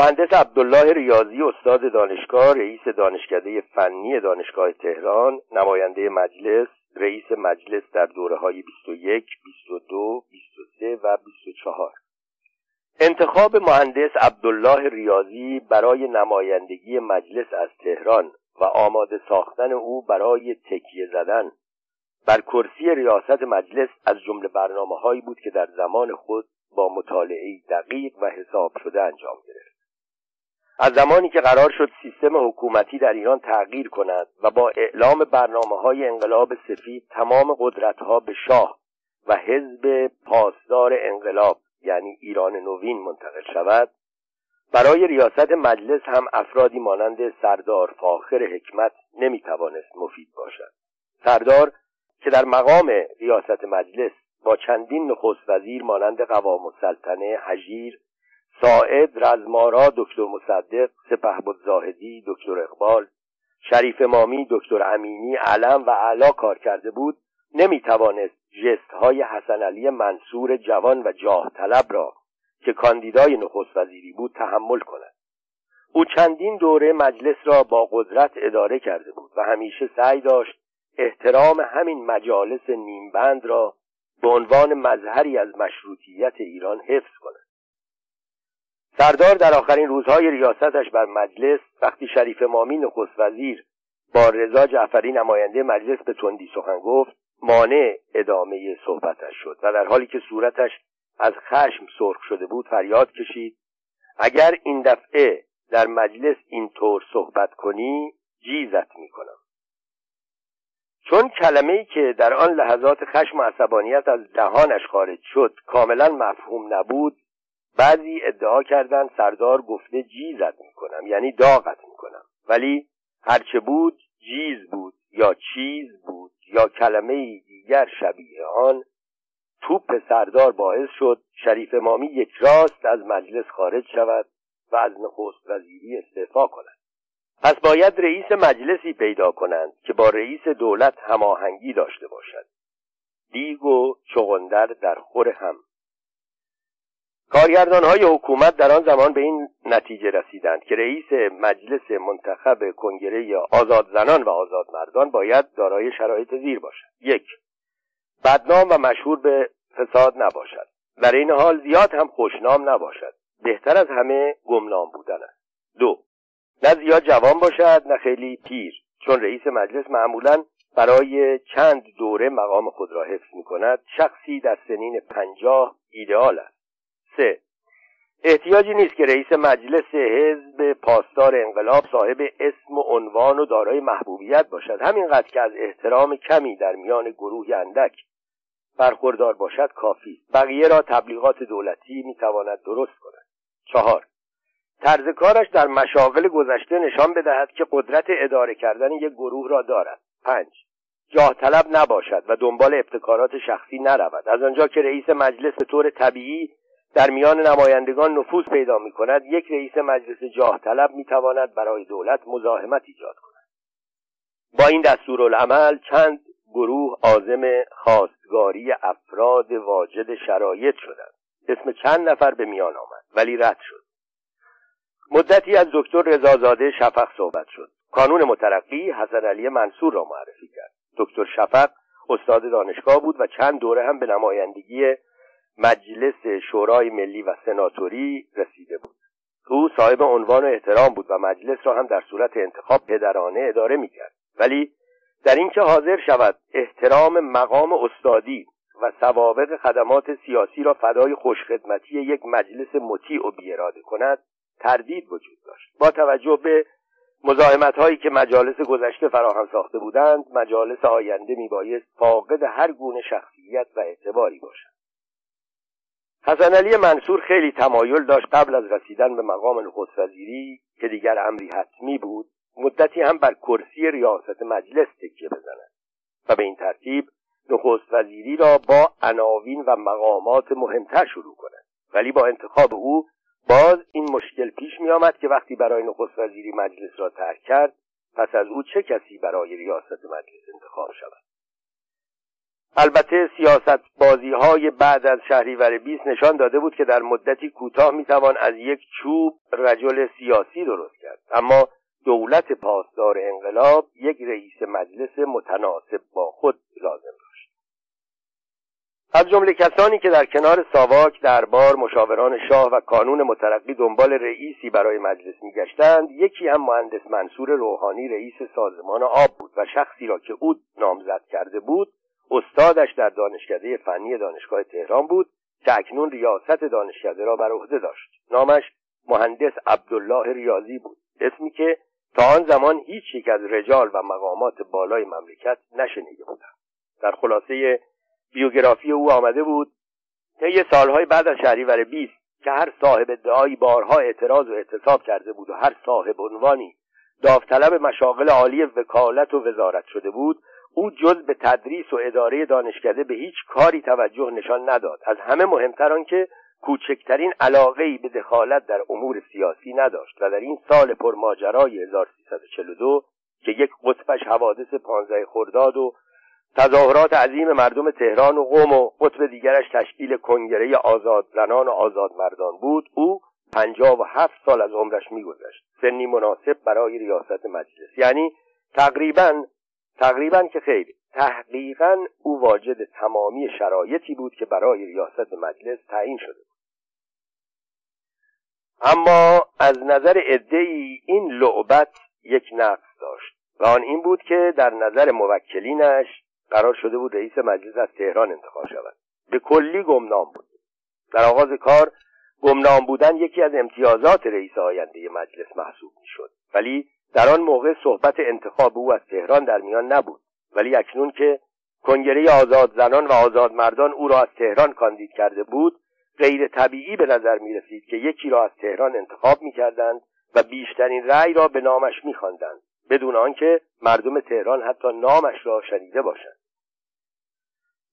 مهندس عبدالله ریاضی استاد دانشگاه رئیس دانشکده فنی دانشگاه تهران نماینده مجلس رئیس مجلس در دوره های 21, 22, 23 و 24 انتخاب مهندس عبدالله ریاضی برای نمایندگی مجلس از تهران و آماده ساختن او برای تکیه زدن بر کرسی ریاست مجلس از جمله برنامه هایی بود که در زمان خود با مطالعه دقیق و حساب شده انجام گرفت. از زمانی که قرار شد سیستم حکومتی در ایران تغییر کند و با اعلام برنامه های انقلاب سفید تمام قدرت ها به شاه و حزب پاسدار انقلاب یعنی ایران نوین منتقل شود برای ریاست مجلس هم افرادی مانند سردار فاخر حکمت نمی‌توانست مفید باشد. سردار که در مقام ریاست مجلس با چندین نخست وزیر مانند قوام السلطنه حجیر ساعد رزمارا دکتر مصدق سپهبد زاهدی دکتر اقبال شریف مامی دکتر امینی علم و علا کار کرده بود نمی‌توانست جست های حسن علی منصور جوان و جاه طلب را که کاندیدای نخست وزیری بود تحمل کند. او چندین دوره مجلس را با قدرت اداره کرده بود و همیشه سعی داشت احترام همین مجالس نیمبند را به عنوان مظهری از مشروطیت ایران حفظ کند. سردار در آخرین روزهای ریاستش بر مجلس وقتی شریف مامی نخست وزیر با رضا جعفری نماینده مجلس به تندی سخن گفت مانع ادامه صحبتش شد و در حالی که صورتش از خشم سرخ شده بود فریاد کشید اگر این دفعه در مجلس اینطور صحبت کنی جیزت می‌کنم. چون کلمه ای که در آن لحظات خشم و عصبانیت از دهانش خارج شد کاملا مفهوم نبود بعضی ادعا کردند سردار گفته جیزت می‌کنم یعنی داغت می‌کنم. ولی هرچه بود جیز بود یا چیز بود یا کلمه دیگر شبیه آن توپ سردار باعث شد شریف مامی یک راست از مجلس خارج شود و از نخست وزیری استعفا کند. پس باید رئیس مجلسی پیدا کنند که با رئیس دولت هماهنگی داشته باشد. دیگ و چغندر در خور هم. کارگردان های حکومت در آن زمان به این نتیجه رسیدند که رئیس مجلس منتخب کنگره آزاد زنان و آزاد مردان باید دارای شرایط زیر باشد. یک بدنام و مشهور به فساد نباشد در این حال زیاد هم خوشنام نباشد. بهتر از همه گمنام بودن است. دو نه زیاد جوان باشد نه خیلی پیر. چون رئیس مجلس معمولا برای چند دوره مقام خود را حفظ می کند شخصی در سنین پنجاه ایدئال است. سه. احتیاجی نیست که رئیس مجلس حزب پاسدار انقلاب صاحب اسم و عنوان و دارای محبوبیت باشد. همینقدر که از احترام کمی در میان گروه اندک برخوردار باشد کافی بقیه را تبلیغات دولتی می‌تواند درست کند. چهار. طرز کارش در مشاغل گذشته نشان بدهد که قدرت اداره کردن یک گروه را دارد. پنج. جاه طلب نباشد و دنبال ابتکارات شخصی نرود. از آنجا که رئیس مجلس به طور طبیعی در میان نمایندگان نفوذ پیدا می کند یک رئیس مجلس جاه طلب می تواند برای دولت مزاحمت ایجاد کند. با این دستورالعمل چند گروه عازم خواستگاری افراد واجد شرایط شدند. اسم چند نفر به میان آمد ولی رد شد. مدتی از دکتر رضازاده شفق صحبت شد. کانون مترقی حسن علی منصور را معرفی کرد. دکتر شفق استاد دانشگاه بود و چند دوره هم به نمایندگی مجلس شورای ملی و سناتوری رسیده بود. او صاحب عنوان احترام بود و مجلس را هم در صورت انتخاب پدرانه اداره می‌کرد. ولی در اینکه حاضر شود احترام مقام استادی و سوابق خدمات سیاسی را فدای خوشخدمتی یک مجلس مطیع و بیاراده کند تردید وجود داشت. با توجه به مزاحمت هایی که مجالس گذشته فراهم ساخته بودند مجالس آینده میبایست فاقد هر گونه شخصیت و اعتباری باشد. حسن علی منصور خیلی تمایل داشت قبل از رسیدن به مقام نخست وزیری که دیگر امری حتمی بود مدتی هم بر کرسی ریاست مجلس تکیه بزند و به این ترتیب نخست وزیری را با عناوین و مقامات مهمتر شروع کند. ولی با انتخاب او باز این مشکل پیش می آمد که وقتی برای نخست وزیری مجلس را ترک کرد پس از او چه کسی برای ریاست مجلس انتخاب شود؟ البته سیاست بازی های بعد از شهریور 20 نشان داده بود که در مدتی کوتاه می‌توان از یک چوب رجل سیاسی درست کرد. اما دولت پاسدار انقلاب یک رئیس مجلس متناسب با خود لازم داشت. از جمله کسانی که در کنار ساواک دربار مشاوران شاه و کانون مترقی دنبال رئیسی برای مجلس میگشتند یکی هم مهندس منصور روحانی رئیس سازمان آب بود و شخصی را که او نامزد کرده بود استادش در دانشکده فنی دانشگاه تهران بود که اکنون ریاست دانشکده را بر عهده داشت. نامش مهندس عبدالله ریاضی بود. اسمی که تا آن زمان هیچ یک از رجال و مقامات بالای مملکت نشنیده بودند. در خلاصه بیوگرافی او آمده بود طی سالهای بعد از شهریور 20 که هر صاحب ادعایی بارها اعتراض و اعتصاب کرده بود و هر صاحب عنوانی داوطلب مشاغل عالی وکالت و وزارت شده بود او جز به تدریس و اداره دانشکده به هیچ کاری توجه نشان نداد. از همه مهمتر آنکه کوچکترین علاقه ای به دخالت در امور سیاسی نداشت و در این سال پرماجرای 1342 که یک قطبش حوادث پانزده خرداد و تظاهرات عظیم مردم تهران و قوم و قطب دیگرش تشکیل کنگره آزاد زنان و آزاد مردان بود او پنجاه و هفت سال از عمرش میگذشت. سنی مناسب برای ریاست مجلس. یعنی تقریبا تقریبا که خیلی. تحقیقا او واجد تمامی شرایطی بود که برای ریاست مجلس تعیین شده بود. اما از نظر عدهای این لعبت یک نقص داشت و آن این بود که در نظر موکلینش قرار شده بود رئیس مجلس از تهران انتخاب شود. به کلی گمنام بود. در آغاز کار گمنام بودن یکی از امتیازات رئیس آینده مجلس محسوب می‌شد. ولی در آن موقع صحبت انتخاب او از تهران در میان نبود ولی اکنون که کنگره آزاد زنان و آزاد مردان او را از تهران کاندید کرده بود غیر طبیعی به نظر می رسید که یکی را از تهران انتخاب می کردند و بیشترین رأی را به نامش می خواندند بدون آنکه مردم تهران حتی نامش را شنیده باشند.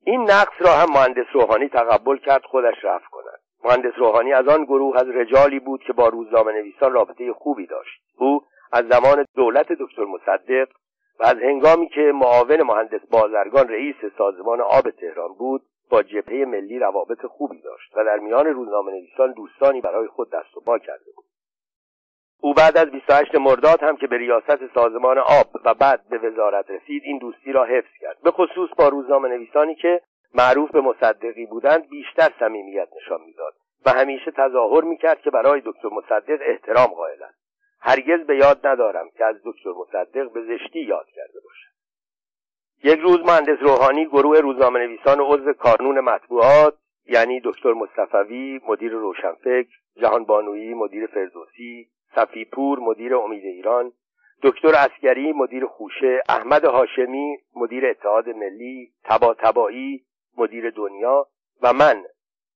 این نقص را هم مهندس روحانی تقبل کرد خودش رفت کند. مهندس روحانی از آن گروه از رجالی بود که با روزنامه نویسان رابطه خوبی داشت. او از زمان دولت دکتر مصدق و از هنگامی که معاون مهندس بازرگان رئیس سازمان آب تهران بود با جبهه ملی روابط خوبی داشت و در میان روزنامه نویسان دوستانی برای خود دست و پا کرده بود. او بعد از 28 مرداد هم که به ریاست سازمان آب و بعد به وزارت رسید این دوستی را حفظ کرد. به خصوص با روزنامه نویسانی که معروف به مصدقی بودند بیشتر صمیمیت نشان می‌داد و همیشه تظاهر می‌کرد که برای دکتر مصدق احترام قائل هرگز به یاد ندارم که از دکتر مصدق به زشتی یاد کرده باشد یک روز مهندس روحانی گروه روزنامه نویسان عضو کانون مطبوعات یعنی دکتر مصطفوی مدیر روشنفکر جهان بانویی مدیر فردوسی صفیپور مدیر امید ایران دکتر اسکری مدیر خوشه احمد هاشمی مدیر اتحاد ملی تبا تبایی مدیر دنیا و من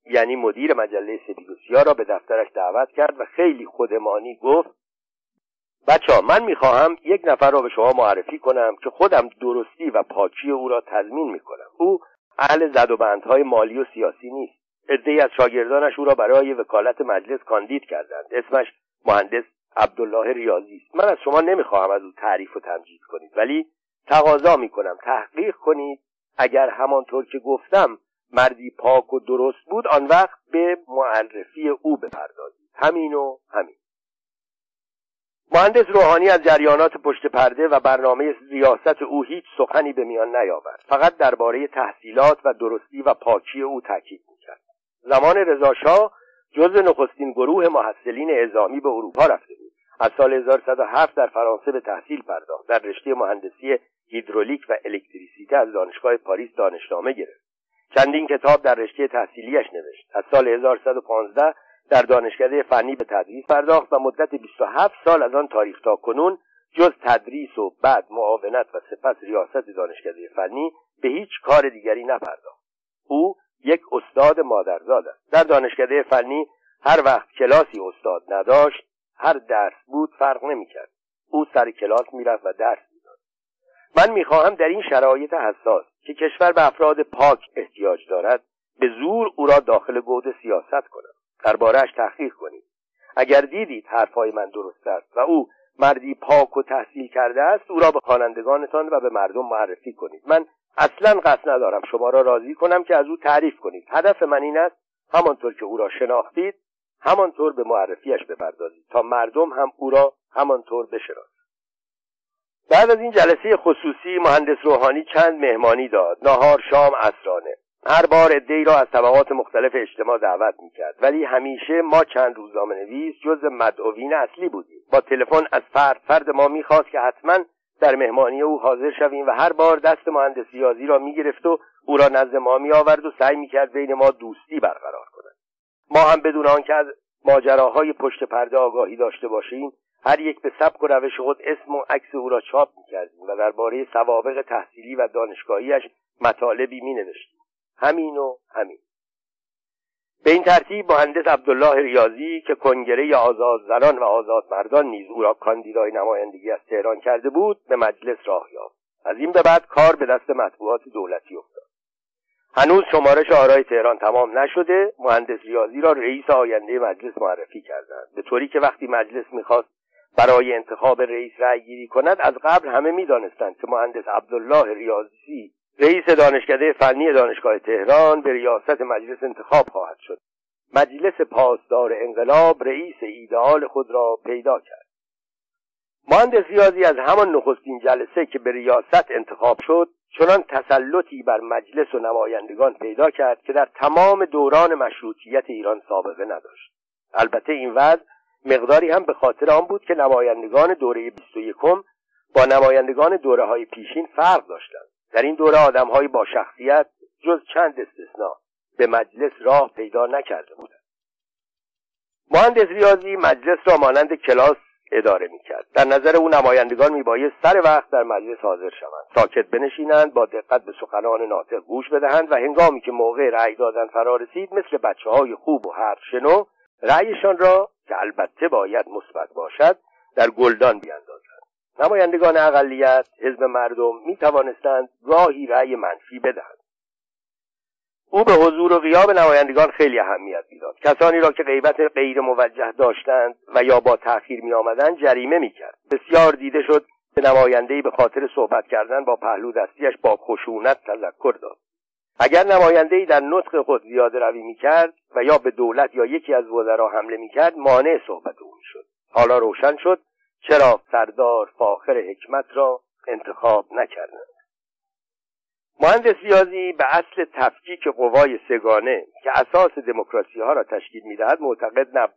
یعنی مدیر مجله سپیدوسیا را به دفترش دعوت کرد و خیلی خودمانی گفت بچه ها من می‌خواهم یک نفر را به شما معرفی کنم که خودم درستی و پاکی او را تضمین می‌کنم. او اهل زد و بندهای مالی و سیاسی نیست. عدهای از شاگردانش او را برای وکالت مجلس کاندید کردند. اسمش مهندس عبدالله ریاضی است. من از شما نمی‌خواهم از او تعریف و تمجید کنید ولی تقاضا می‌کنم. تحقیق کنید. اگر همانطور که گفتم مردی پاک و درست بود آن وقت به معرفی او بپردازید. همین و همین. مهندس روحانی از جریانات پشت پرده و برنامه ریاست او هیچ سخنی به میان نیاورد. فقط درباره تحصیلات و درستی و پاکی او تاکید می‌کرد. زمان رضاشاه جزو نخستین گروه محصلین اعزامی به اروپا رفته بود. از سال 1107 در فرانسه به تحصیل پرداخت. در رشته مهندسی هیدرولیک و الکتریسیته از دانشگاه پاریس دانشنامه گرفت. چندین کتاب در رشته تحصیلیش نوشت. از سال 1115 در دانشکده فنی به تدریس پرداخت و مدت 27 سال از آن تاریخ تا کنون جز تدریس و بعد معاونت و سپس ریاست دانشکده فنی به هیچ کار دیگری نپرداخت. او یک استاد مادرزاد است. در دانشکده فنی هر وقت کلاسی استاد نداشت هر درس بود فرق نمی‌کرد. او سر کلاس می‌رفت و درس می‌داد. من می‌خواهم در این شرایط حساس که کشور به افراد پاک احتیاج دارد به زور او را داخل گود سیاست کنم. دربارهش تحقیق کنید. اگر دیدید حرفهای من درست است و او مردی پاک و تحصیل کرده است او را به خوانندگانتان و به مردم معرفی کنید. من اصلا قصد ندارم شما را راضی کنم که از او تعریف کنید. هدف من این است همانطور که او را شناختید همانطور به معرفیش بپردازید تا مردم هم او را همانطور بشناسند. بعد از این جلسه خصوصی مهندس روحانی چند مهمانی داد. ناهار شام اسرانه هر بار ادهی را از طبقات مختلف اجتماع دعوت می‌کرد. ولی همیشه ما چند روزنامه نویس جز مدعوین اصلی بودیم. با تلفن از فرد فرد ما می‌خواست که حتما در مهمانی او حاضر شویم و هر بار دست مهندس ریاضی را می‌گرفت و او را نزد ما میآورد و سعی می‌کرد بین ما دوستی برقرار کند. ما هم بدون آنکه از ماجراهای پشت پرده آگاهی داشته باشیم هر یک به سبک و روش خود اسم و عکس او را چاپ می‌کردیم و درباره سوابق تحصیلی و دانشگاهیش مطالبی مینوشتیم. همین و همین. به این ترتیب مهندس عبدالله ریاضی که کنگره آزاد زنان و آزاد مردان نیز او را کاندیدای نمایندگی از تهران کرده بود به مجلس راه یافت. از این به بعد کار به دست مطبوعات دولتی افتاد. هنوز شمارش آرای تهران تمام نشده مهندس ریاضی را رئیس آینده مجلس معرفی کردند. به طوری که وقتی مجلس می‌خواست برای انتخاب رئیس رأی گیری کند از قبل همه می‌دانستند که مهندس عبدالله ریاضی رئیس دانشکده فنی دانشگاه تهران به ریاست مجلس انتخاب خواهد شد. مجلس پاسدار انقلاب رئیس ایدئال خود را پیدا کرد. مهندس ریاضی از همان نخستین جلسه که به ریاست انتخاب شد چنان تسلطی بر مجلس و نمایندگان پیدا کرد که در تمام دوران مشروطیت ایران سابقه نداشت. البته این وضع مقداری هم به خاطر آن بود که نمایندگان دوره 21 با نمایندگان دوره های پیشین فرق داشتند. در این دوره آدمهایی با شخصیت جز چند استثنا به مجلس راه پیدا نکرده بودند. مهندس ریاضی مجلس را مانند کلاس اداره می‌کرد. در نظر او نمایندگان میبایست سر وقت در مجلس حاضر شوند. ساکت بنشینند با دقت به سخنان ناطق گوش بدهند و هنگامی که موقع رأی دادن فرا رسید مثل بچه های خوب و حرف شنو رأیشان را که البته باید مثبت باشد در گلدان بیاندازند. نمایندگان اقلیت حزب مردم می توانستند گاهی رأی منفی بدهند. او به حضور و غیاب نمایندگان خیلی اهمیت می‌داد. کسانی را که غیبت غیر موجه داشتند و یا با تأخیر می آمدند جریمه می کرد بسیار دیده شد که نمایندهای به خاطر صحبت کردن با پهلو دستیش با خشونت تذکر داد. اگر نمایندهای در نطق خود زیاده روی می کرد و یا به دولت یا یکی از وزرا حمله می کرد مانع صحبت او می شد حالا روشن شد چرا سردار فاخر حکمت را انتخاب نکردند؟ مهندس ریاضی به اصل تفکیک قوای سگانه که اساس دموکراسی ها را تشکیل می‌دهد معتقد نبود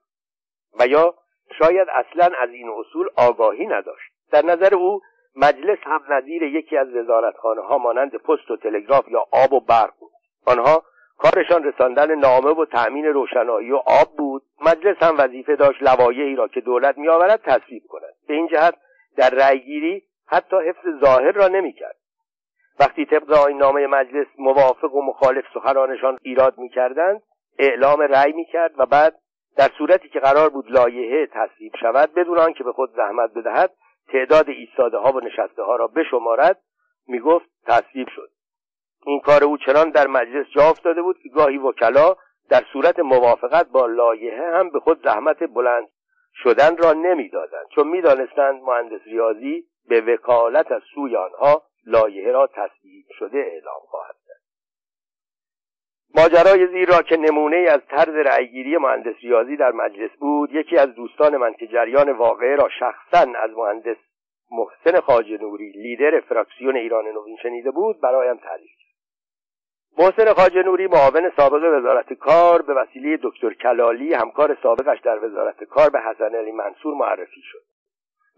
و یا شاید اصلا از این اصول آگاهی نداشت. در نظر او مجلس هم نظیر یکی از وزارتخانه ها مانند پست و تلگراف یا آب و برق بود. آنها کارشان رساندن نامه و تأمین روشنایی و آب بود. مجلس هم وظیفه داشت لوایحی را که دولت میآورد تصویب کند. به این جهت در رأیگیری حتی حفظ ظاهر را نمی‌کرد. وقتی طبق آین نامه مجلس موافق و مخالف سخنانشان ایراد می‌کردند اعلام رأی می‌کرد و بعد در صورتی که قرار بود لایحه تصویب شود بدون آنکه به خود زحمت بدهد تعداد ایستاده ها و نشسته ها را بشمارد می‌گفت تصویب شد. این کار او چنان در مجلس جا افتاده بود که گاهی وکلا در صورت موافقت با لایحه هم به خود زحمت بلند شدن را نمی‌دادند. چون می‌دانستند مهندس ریاضی به وکالت از سوی آنها لایحه را تصویب شده اعلام خواهد کرد. ماجرای زیر را که نمونه از طرز رأیگیری مهندس ریاضی در مجلس بود یکی از دوستان من که جریان واقعه را شخصا از مهندس محسن خاج نوری لیدر فراکسیون ایران نوین شنیده بود برایم تعریف محسن خاج نوری معاون سابق وزارت کار به وسیله دکتر کلالی همکار سابقش در وزارت کار به حسن علی منصور معرفی شد.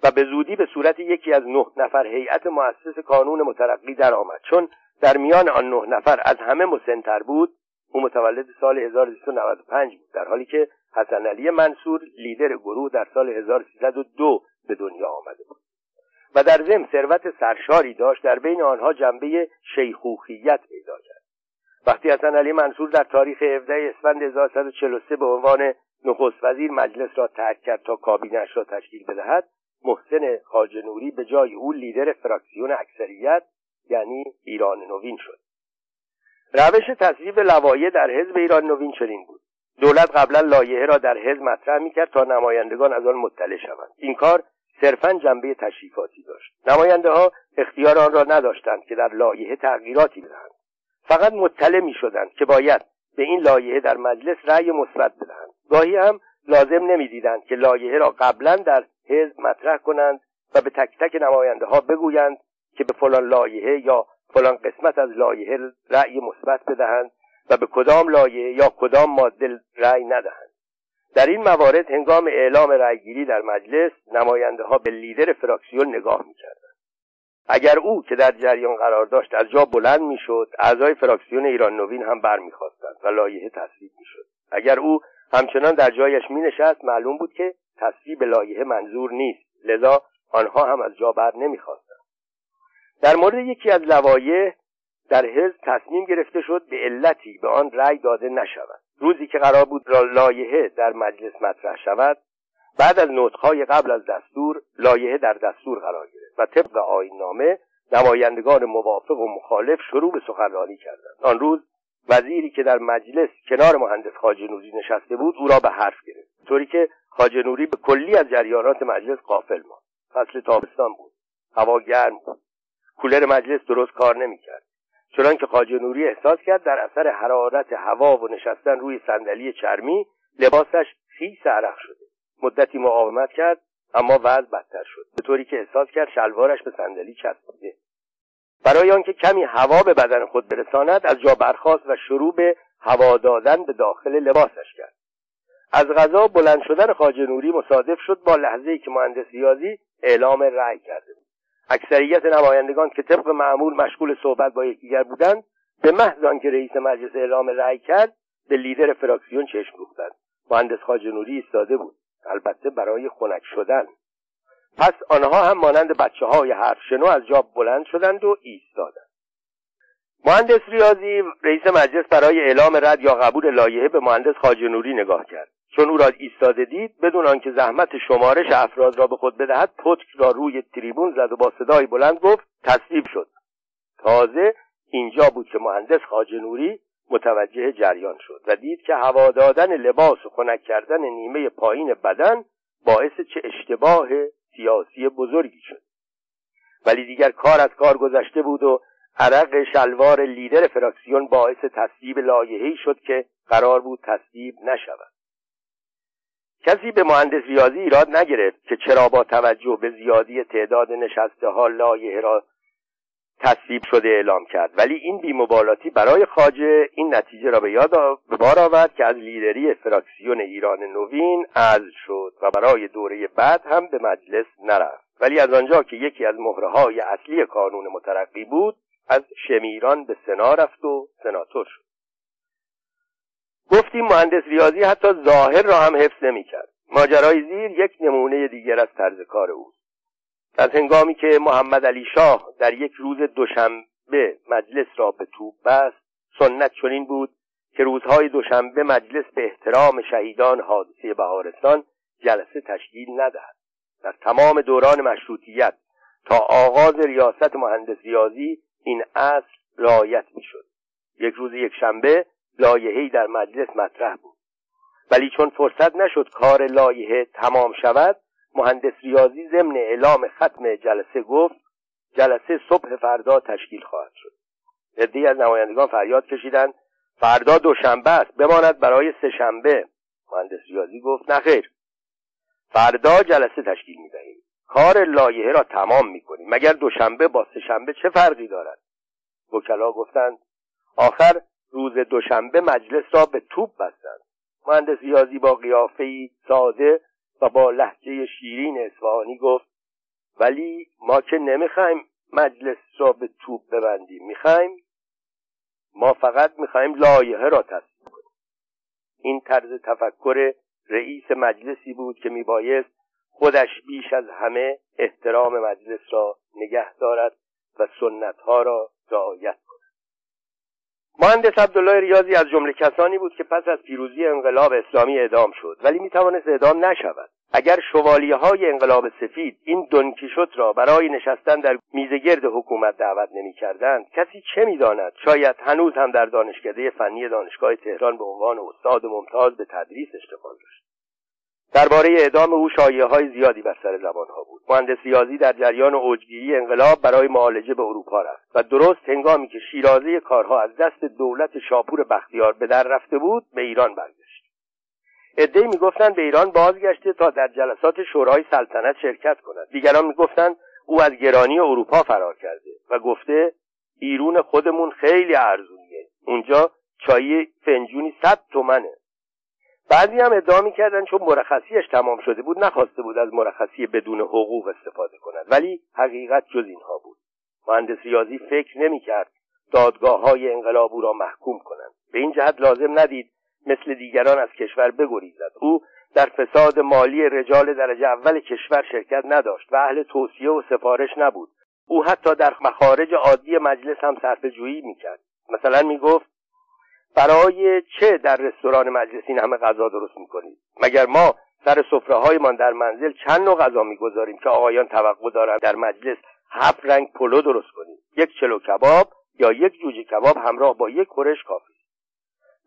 و به زودی به صورت یکی از نه نفر هیئت مؤسس کانون مترقی درآمد. چون در میان آن نه نفر از همه مسنتر بود او متولد سال 1295 بود. در حالی که حسن علی منصور لیدر گروه در سال 1302 به دنیا آمده بود. و در ضمن ثروت سرشاری داشت در بین آنها جنبه شیخوخیت پیدا کرد. وقتی حسن علی منصور در تاریخ 17 اسفند 1143 به عنوان نخست وزیر مجلس را ترک کرد تا کابینش را تشکیل بدهد محسن خاج نوری به جای او لیدر فراکسیون اکثریت یعنی ایران نوین شد. روش تصویب لوایح در حزب ایران نوین چنین بود. دولت قبلا لایحه را در حزب مطرح می‌کرد تا نمایندگان از آن مطلع شوند. این کار صرفا جنبه تشریفاتی داشت. نماینده ها اختیار آن را نداشتند که در لایحه تغییراتی بدهند. فقط مطلع می شدند که باید به این لایحه در مجلس رأی مثبت بدهند. گاهی هم لازم نمی‌دیدند که لایحه را قبلا در حزب مطرح کنند و به تک تک نماینده ها بگویند که به فلان لایحه یا فلان قسمت از لایحه رأی مثبت بدهند و به کدام لایحه یا کدام ماده رأی ندهند. در این موارد هنگام اعلام رأیگیری در مجلس نماینده ها به لیدر فراکسیون نگاه می‌کردند. اگر او که در جریان قرار داشت از جا بلند می‌شد اعضای فراکسیون ایران نوین هم برمیخواستند و لایحه تصویب می‌شد. اگر او همچنان در جایش مینشست معلوم بود که تصویب لایحه منظور نیست. لذا آنها هم از جا بر نمی‌خواستند. در مورد یکی از لوایح در حزب تصمیم گرفته شد به علتی به آن رأی داده نشود. روزی که قرار بود لایحه در مجلس مطرح شود بعد از نطقهای قبل از دستور لایحه در دستور قرار گرفت. و طبق نامه نمایندگان موافق و مخالف شروع به سخنرانی کردند. آن روز وزیری که در مجلس کنار مهندس خاجه نوری نشسته بود او را به حرف گرفت. طوری که خاجه نوری به کلی از جریانات مجلس قافل ماند. فصل تابستان بود. هوا گرم بود. کولر مجلس درست کار نمی‌کرد. چنان که خاجه نوری احساس کرد در اثر حرارت هوا و نشستن روی صندلی چرمی لباسش خیس عرق شده. مدتی مقاومت کرد. اما وضع بدتر شد. به طوری که احساس کرد شلوارش به صندلی چسبیده برای آنکه کمی هوا به بدن خود برساند از جا برخاست و شروع به هوا دادن به داخل لباسش کرد. از غذا بلند شدن خاجه نوری مصادف شد با لحظه که مهندس ریاضی اعلام رأی کرده بود. اکثریت نمایندگان که طبق معمول مشغول صحبت با یکدیگر بودند به محض آنکه رئیس مجلس اعلام رأی کرد به لیدر فراکسیون چشم دوختند مهندس خاجه نوری ایستاده بود. البته برای خنک شدن. پس آنها هم مانند بچه های حرف شنو از جا بلند شدند و ایستادند. مهندس ریاضی رئیس مجلس برای اعلام رد یا قبول لایحه به مهندس خاجنوری نگاه کرد. چون او را ایستاده دید بدون آنکه زحمت شمارش افراد را به خود بدهد پتک را روی تریبون زد و با صدای بلند گفت تصویب شد. تازه اینجا بود که مهندس خاجنوری متوجه جریان شد و دید که هوا دادن لباس و خنک کردن نیمه پایین بدن باعث چه اشتباه سیاسی بزرگی شد. ولی دیگر کار از کار گذشته بود و عرق شلوار لیدر فراکسیون باعث تصویب لایحه‌ای شد که قرار بود تصویب نشود. کسی به مهندس ریاضی ایراد نگرفت که چرا با توجه به زیادی تعداد نشسته ها لایحه را تصویب شده اعلام کرد. ولی این بیمبالاتی برای خاجه این نتیجه را به یاد به بار آورد که از لیدری فراکسیون ایران نوین عزل شد و برای دوره بعد هم به مجلس نرفت. ولی از آنجا که یکی از مهره های اصلی کانون مترقی بود از شمیران به سنا رفت و سناتور شد. گفتیم مهندس ریاضی حتی ظاهر را هم حفظ نمی‌کرد. ماجرای زیر یک نمونه دیگر از طرز کار او از هنگامی که محمد علی شاه در یک روز دوشنبه مجلس را به توپ بست سنت چنین بود که روزهای دوشنبه مجلس به احترام شهیدان حادثه بهارستان جلسه تشکیل ندهد. در تمام دوران مشروطیت تا آغاز ریاست مهندس ریاضی این اصل رعایت می‌شد. یک روز یک شنبه لایحه‌ای در مجلس مطرح بود. ولی چون فرصت نشد کار لایحه تمام شود مهندس ریاضی ضمن اعلام ختم جلسه گفت جلسه صبح فردا تشکیل خواهد شد. عدهای از نمایندگان فریاد کشیدند فردا دوشنبه است بماند برای سهشنبه. مهندس ریاضی گفت نخیر فردا جلسه تشکیل می‌دهیم. کار لایحه را تمام می‌کنیم. مگر دوشنبه با سهشنبه چه فرقی دارد؟ وکلا گفتند آخر روز دوشنبه مجلس را به توپ بستند. مهندس ریاضی با قیافهای ساده و با لحجه شیرین اصفهانی گفت ولی ما که نمی‌خوایم مجلس را به توپ ببندیم می‌خوایم؟ ما فقط می‌خوایم لایحه را تصویب کنیم. این طرز تفکر رئیس مجلسی بود که میبایست خودش بیش از همه احترام مجلس را نگه دارد و سنتها را رعایت مهندس عبدالله ریاضی از جمله کسانی بود که پس از پیروزی انقلاب اسلامی اعدام شد ولی می توانست اعدام نشود. اگر شوالیه های انقلاب سفید این دنکیشوت را برای نشستن در میزگرد حکومت دعوت نمی کردند کسی چه می‌داند؟ شاید هنوز هم در دانشکده فنی دانشگاه تهران به عنوان استاد ممتاز به تدریس اشتغال داشت. درباره اعدام او شایعه های زیادی بر سر زبان ها بود. مهندس ریاضی در جریان اوجگیری انقلاب برای معالجه به اروپا رفت و درست هنگامی که شیرازه کارها از دست دولت شاپور بختیار به در رفته بود به ایران برگشت. عدهای می‌گفتند به ایران بازگشته تا در جلسات شورای سلطنت شرکت کند. دیگران می‌گفتند او از گرانی اروپا فرار کرده و گفته ایرون خودمون خیلی ارزونیه. اونجا چای فنجونی صد تومنه. بعضی هم ادعا می‌کردن چون مرخصیش تمام شده بود نخواسته بود از مرخصی بدون حقوق استفاده کند. ولی حقیقت جز اینها بود. مهندس ریاضی فکر نمی‌کرد دادگاه های انقلاب او را محکوم کنند. به این جهت لازم ندید مثل دیگران از کشور بگریزد. او در فساد مالی رجال درجه اول کشور شرکت نداشت و اهل توصیه و سفارش نبود. او حتی در مخارج عادی مجلس هم صرف جویی می‌کرد. مثلا می‌گفت برای چه در رستوران مجلس این همه غذا درست می‌کنید؟ مگر ما سر سفره هایمان در منزل چند نوع غذا می‌گذاریم که آقایان توقع دارند در مجلس هفت رنگ پلو درست کنیم؟ یک چلو کباب یا یک جوجه کباب همراه با یک خورش کافی.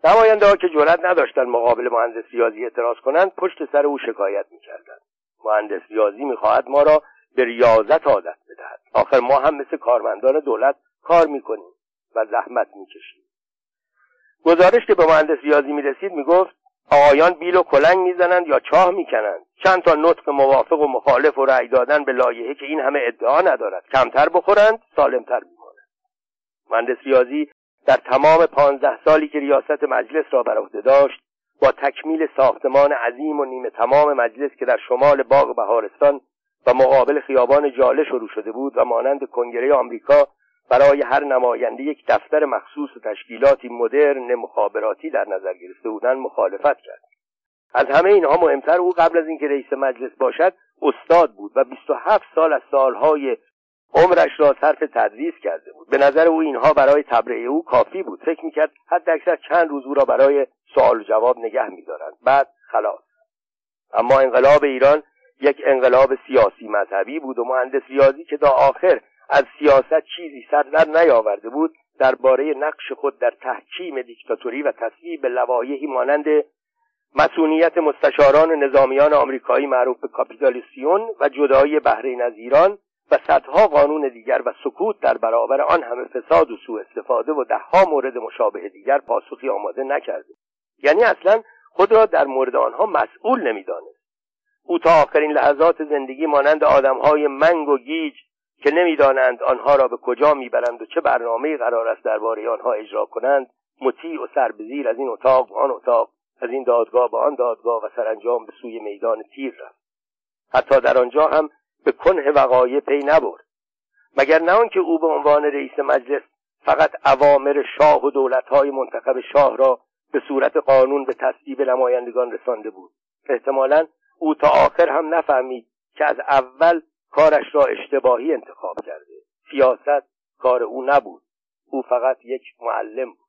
نماینده ها که جرأت نداشتند مقابل مهندس ریاضی اعتراض کنند پشت سر او شکایت می‌کردند. مهندس ریاضی می‌خواهد ما را به ریاضت عادت بدهد. آخر ما هم مثل کارمندان دولت کار می‌کنیم و زحمت می‌کشیم. گزارش که به مهندس ریاضی می‌رسید می‌گفت آقایان بیل و کلنگ می‌زنند یا چاه می‌کنند. چند تا نطق موافق و مخالف و رأی دادن به لایحه که این همه ادعا ندارد. کمتر بخورند سالمتر میمانند. مهندس ریاضی در تمام پانزده سالی که ریاست مجلس را بر عهده داشت با تکمیل ساختمان عظیم و نیمه تمام مجلس که در شمال باغ بهارستان و مقابل خیابان جاله شروع شده بود و مانند کنگره آمریکا برای هر نماینده یک دفتر مخصوص و تشکیلاتی مدرن مخابراتی در نظر گرفته بودند مخالفت کرد. از همه اینها مهمتر او قبل از اینکه رئیس مجلس باشد استاد بود و 27 سال از سالهای عمرش را صرف تدریس کرده بود. به نظر او اینها برای تبرئه او کافی بود. فکر می‌کرد حد اکثر چند روز او را برای سوال جواب نگه میدارند. بعد خلاص. اما انقلاب ایران یک انقلاب سیاسی مذهبی بود و مهندس ریاضی که تا آخر از سیاست چیزی سر در نیاورده بود درباره نقش خود در تحکیم دیکتاتوری و تصویب لوایحی مانند مسئولیت مستشاران نظامیان آمریکایی معروف به کاپیتالیسیون و جدایی بحرین از ایران و صدها قانون دیگر و سکوت در برابر آن همه فساد و سوء استفاده و دهها مورد مشابه دیگر پاسخی آماده نکرده. یعنی اصلا خود را در مورد آنها مسئول نمی‌دانست. او تا آخرین لحظات زندگی مانند آدمهای منگ و گیج که نمی‌دانند آنها را به کجا می‌برند و چه برنامه قرار است درباره آنها اجرا کنند مطیع و سربزیر از این اتاق به آن اتاق از این دادگاه به آن دادگاه و سرانجام به سوی میدان تیر رفت. حتی در آنجا هم به کنه وقایع پی نبرد. مگر نه آنکه او به عنوان رئیس مجلس فقط اوامر شاه و دولتهای منتخب شاه را به صورت قانون به تصویب نمایندگان رسانده بود. احتمالا او تا آخر هم نفهمید که از اول کارش را اشتباهی انتخاب کرده. سیاست کار او نبود. او فقط یک معلم بود.